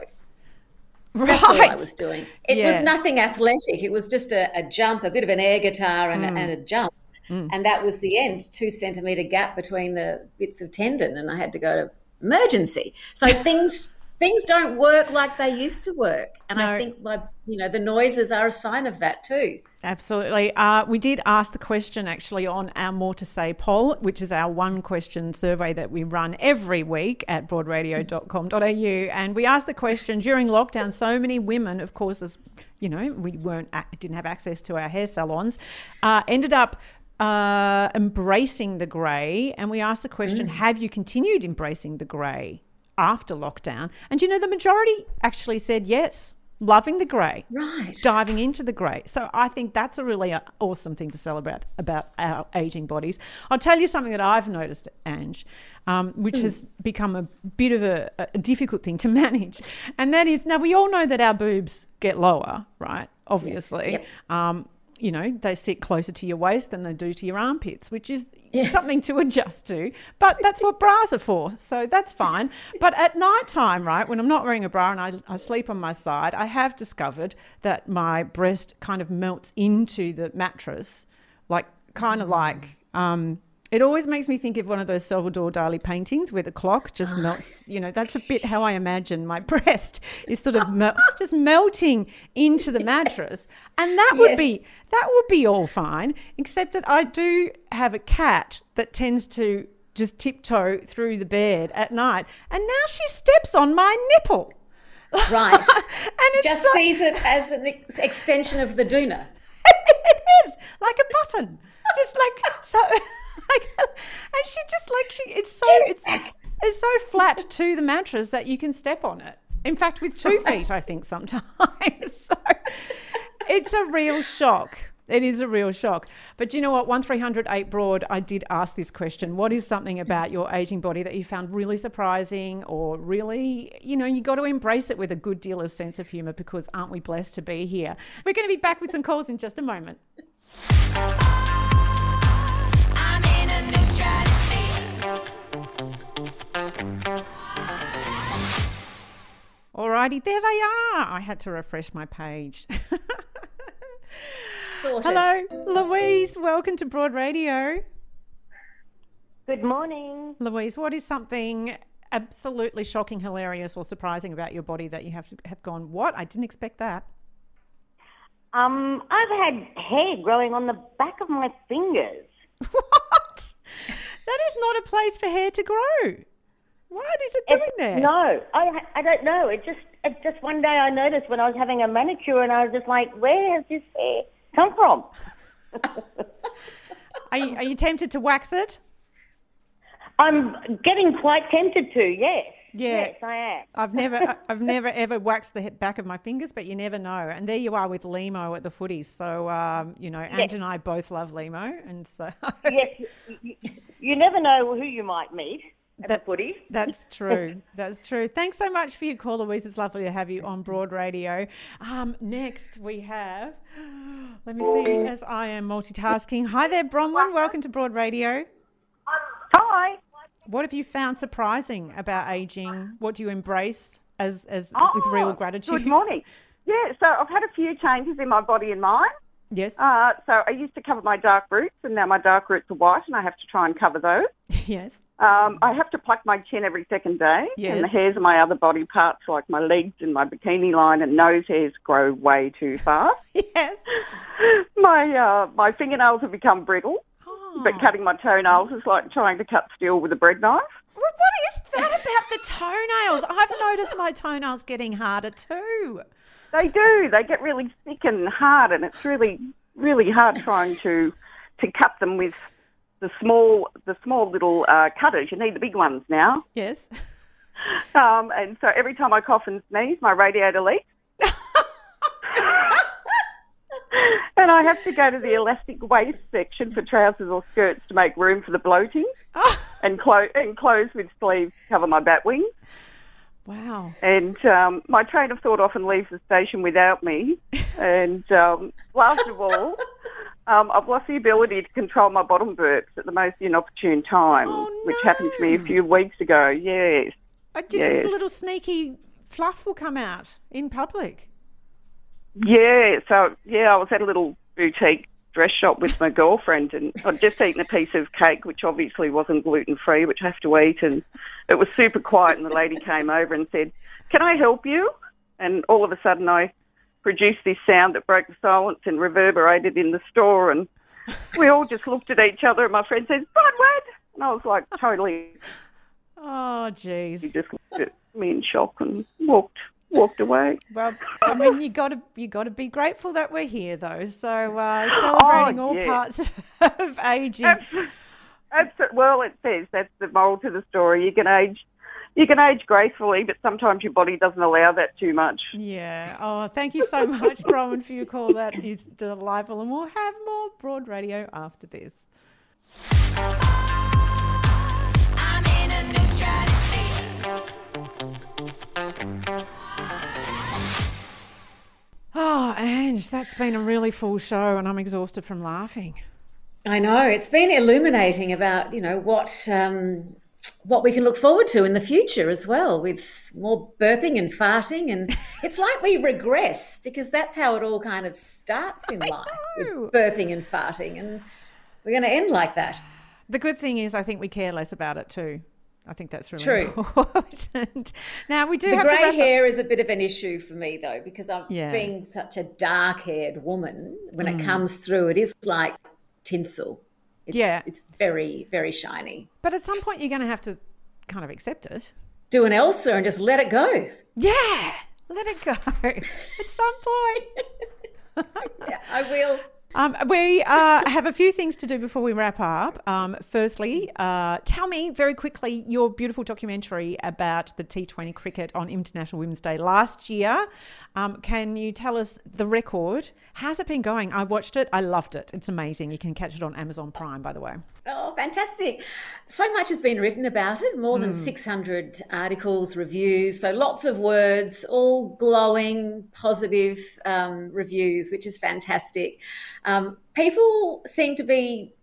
right. That's all I was doing. It Yeah. was nothing athletic. It was just a, a jump, a bit of an air guitar, and, Mm. a, and a jump. And that was the end. Two centimeter gap between the bits of tendon, and I had to go to emergency. So *laughs* things things don't work like they used to work, and No. I think my you know the noises are a sign of that too. Absolutely. Uh, we did ask the question actually on our More to Say poll, which is our one question survey that we run every week at broadradio.com.au. And we asked the question during lockdown, so many women, of course, as you know, we weren't didn't have access to our hair salons, uh, ended up uh, embracing the grey. And we asked the question, have you continued embracing the grey after lockdown? And you know, the majority actually said yes, loving the grey Right. diving into the grey. So I think that's a really uh, awesome thing to celebrate about our aging bodies. I'll tell you something that I've noticed, Ange, um, which has become a bit of a, a difficult thing to *laughs* manage, and that is now we all know that our boobs get lower, right? Obviously. yep. Um, you know, they sit closer to your waist than they do to your armpits, which is something to adjust to. But that's what bras are for. So that's fine. *laughs* But at night time, right, when I'm not wearing a bra and I, I sleep on my side, I have discovered that my breast kind of melts into the mattress, like kind of like. Um, it always makes me think of one of those Salvador Dali paintings where the clock just oh, melts. You know, that's a bit how I imagine my *laughs* breast is sort of mel- just melting into the mattress, and that would Yes. be that would be all fine, except that I do have a cat that tends to just tiptoe through the bed at night, and now she steps on my nipple, Right. *laughs* and it's Just so- sees it as an ex- extension of the doona. *laughs* it is like a button, just like so. *laughs* Like, and she just like she. It's so. It's It's so flat to the mattress that you can step on it. In fact, with two feet, I think sometimes. *laughs* so it's a real shock. It is a real shock. But you know what? 1308 Broad, I did ask this question. What is something about your aging body that you found really surprising or really, you know, you got to embrace it with a good deal of sense of humour because aren't we blessed to be here? We're going to be back with some calls in just a moment. Alrighty, there they are. I had to refresh my page. *laughs* Sorted. Hello, Louise. Welcome to Broad Radio. Good morning. Louise, what is something absolutely shocking, hilarious, or surprising about your body that you have have gone? What? I didn't expect that. Um, I've had hair growing on the back of my fingers. *laughs* What? That is not a place for hair to grow. What is it doing It's- there? No, I, I don't know. It just it just one day I noticed when I was having a manicure and I was just like, where has this hair come from? *laughs* Are you, are you tempted to wax it? I'm getting quite tempted to. Yes. Yeah. Yes, I am. I've never, *laughs* I've never ever waxed the back of my fingers, but you never know. And there you are with Limo at the footies. So, um, you know, Ange and I both love Limo, and so yes. You, you never know who you might meet at That- the footy. That's *laughs* true. That's true. Thanks so much for your call, Louise. It's lovely to have you on Broad Radio. Um, next, we have, *gasps* let me see, as I am multitasking. Hi there, Bronwyn. Welcome to Broad Radio. Hi. What have you found surprising about aging? What do you embrace as, as Oh, with real gratitude? Good morning. Yeah, so I've had a few changes in my body and mind. Yes. Uh, so I used to cover my dark roots, and now my dark roots are white, and I have to try and cover those. *laughs* yes. Um, I have to pluck my chin every second day, yes. and the hairs of my other body parts, like my legs and my bikini line and nose hairs, grow way too fast. *laughs* Yes. *laughs* my uh, my fingernails have become brittle, Oh. but cutting my toenails is like trying to cut steel with a bread knife. What is that about the toenails? I've noticed my toenails getting harder too. They do. They get really thick and hard, and it's really, really hard trying to to cut them with the small, the small little uh, cutters. You need the big ones now. Yes. *laughs* Um, and so every time I cough and sneeze, my radiator leaks. *laughs* and I have to go to the elastic waist section for trousers or skirts to make room for the bloating, and, clo- and clothes with sleeves to cover my bat wings. Wow. And um, my train of thought often leaves the station without me. *laughs* And um, last of all, um, I've lost the ability to control my bottom burps at the most inopportune time, Oh, which happened to me a few weeks ago. Yes. I did Yes. just a little sneaky fluff will come out in public. Yeah, so yeah, I was at a little boutique dress shop with my girlfriend, and I'd just eaten a piece of cake, which obviously wasn't gluten free, which I have to eat, and it was super quiet. And the lady came over and said, "Can I help you?" And all of a sudden, I produced this sound that broke the silence and reverberated in the store, and we all just looked at each other. And my friend said, "Bronwyn," and I was like, totally, Oh, jeez. just looked at me in shock and walked walked away. Well, I mean, you got to you got to be grateful that we're here, though. So uh, celebrating all Oh, yes. parts *laughs* of aging. Absolutely. Well, it says that's the moral to the story. You can age, you can age gracefully, but sometimes your body doesn't allow that too much. Yeah. Oh, thank you so much, *laughs* Bronwyn, for your call. That is delightful, and we'll have more broad radio after this. Oh, Ange, that's been a really full show, and I'm exhausted from laughing. I know it's been illuminating about you know what um, what we can look forward to in the future as well, with more burping and farting, and *laughs* it's like we regress because that's how it all kind of starts in life, with burping and farting, and we're going to end like that. The good thing is, I think we care less about it too. I think that's really True. important. *laughs* now we do the grey wrap up- hair is a bit of an issue for me though, because I'm Yeah. being such a dark-haired woman. When Mm. it comes through, it is like tinsel. It's, Yeah. it's very, very shiny. But at some point, you're going to have to kind of accept it. Do an Elsa and just let it go. Yeah, let it go. *laughs* at some point. *laughs* I will. Um, we uh, have a few things to do before we wrap up. Um, firstly, uh, tell me very quickly your beautiful documentary about the T20 cricket on International Women's Day last year. Um, can you tell us the record? How's it been going? I watched it. I loved it. It's amazing. You can catch it on Amazon Prime, by the way. Oh, fantastic. So much has been written about it, more than Mm. 600 articles, reviews. So lots of words, all glowing, positive um, reviews, which is fantastic. Um, people seem to be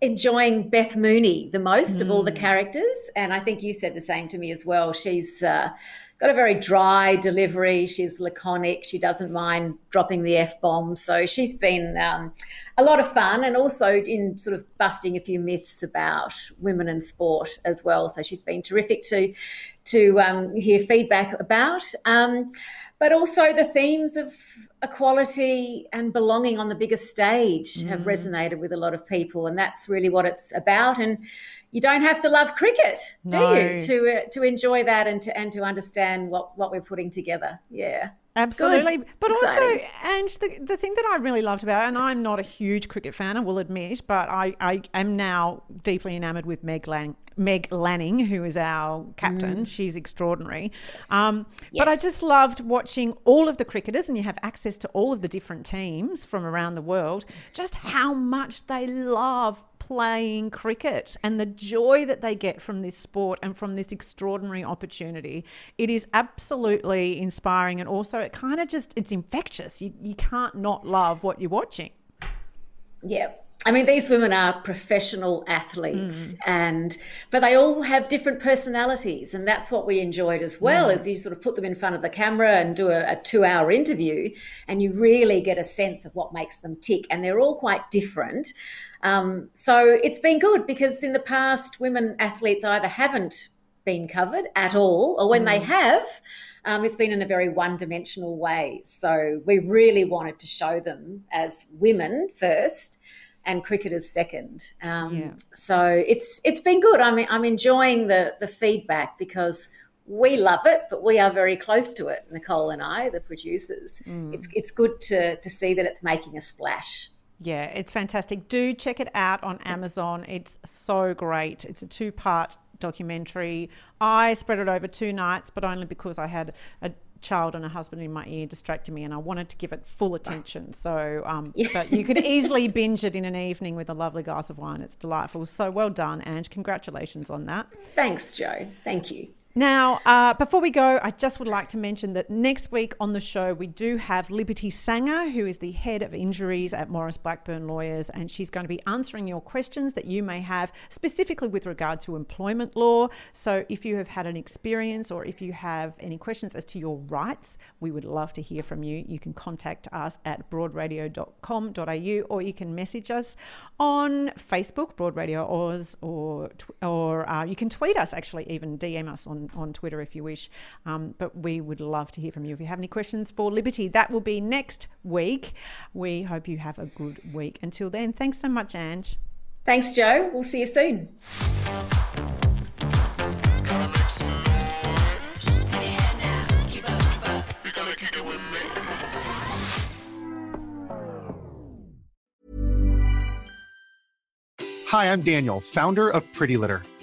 enjoying Beth Mooney the most of all the characters. And I think you said the same to me as well. She's. Uh, Got a very dry delivery. She's laconic. She doesn't mind dropping the f bomb. So she's been um, a lot of fun, and also in sort of busting a few myths about women in sport as well. So she's been terrific to to um, hear feedback about. Um, but also the themes of equality and belonging on the biggest stage have Mm. resonated with a lot of people, and that's really what it's about. And you don't have to love cricket, do No. you, to uh, to enjoy that and to and to understand what what we're putting together? Yeah, Absolutely. But also. Ange, the, the thing that I really loved about it, and I'm not a huge cricket fan, I will admit, but I, I am now deeply enamoured with Meg, Lang, Meg Lanning, who is our captain. Mm. She's extraordinary. Um, But I just loved watching all of the cricketers, and you have access to all of the different teams from around the world, just how much they love playing cricket and the joy that they get from this sport and from this extraordinary opportunity. It is absolutely inspiring and also it kind of just it's infectious. You you can't not love what you're watching. Yeah. I mean, these women are professional athletes, and but they all have different personalities, and that's what we enjoyed as well. Mm. As you sort of put them in front of the camera and do a, a two-hour interview, and you really get a sense of what makes them tick, and they're all quite different. Um, so it's been good because in the past, women athletes either haven't been covered at all, or when they Mm. have, um, it's been in a very one dimensional way. So we really wanted to show them as women first and cricketers second. Um, Yeah. So it's it's been good. I mean, I'm enjoying the the feedback because we love it, but we are very close to it. Nicole and I, the producers. Mm. It's it's good to to see that it's making a splash. Yeah, it's fantastic. Do check it out on Amazon. It's so great. It's a two part documentary. I spread it over two nights, but only because I had a child and a husband in my ear distracting me and I wanted to give it full attention. So, um, *laughs* but you could easily binge it in an evening with a lovely glass of wine. It's delightful. So well done, Ange. Congratulations on that. Thanks, Jo. Thank you. Now, uh, before we go, I just would like to mention that next week on the show, we do have Liberty Sanger, who is the head of injuries at Maurice Blackburn Lawyers, and she's going to be answering your questions that you may have specifically with regard to employment law. So, if you have had an experience or if you have any questions as to your rights, we would love to hear from you. You can contact us at broadradio.com.au or you can message us on Facebook, Broad Radio Oz, or, or uh, you can tweet us, actually, even DM us on, on Twitter if you wish. Um, but we would love to hear from you. If you have any questions for Liberty, that will be next week. We hope you have a good week. Until then, thanks so much, Ange. Thanks, Jo. We'll see you soon. Hi, I'm Daniel, founder of Pretty Litter.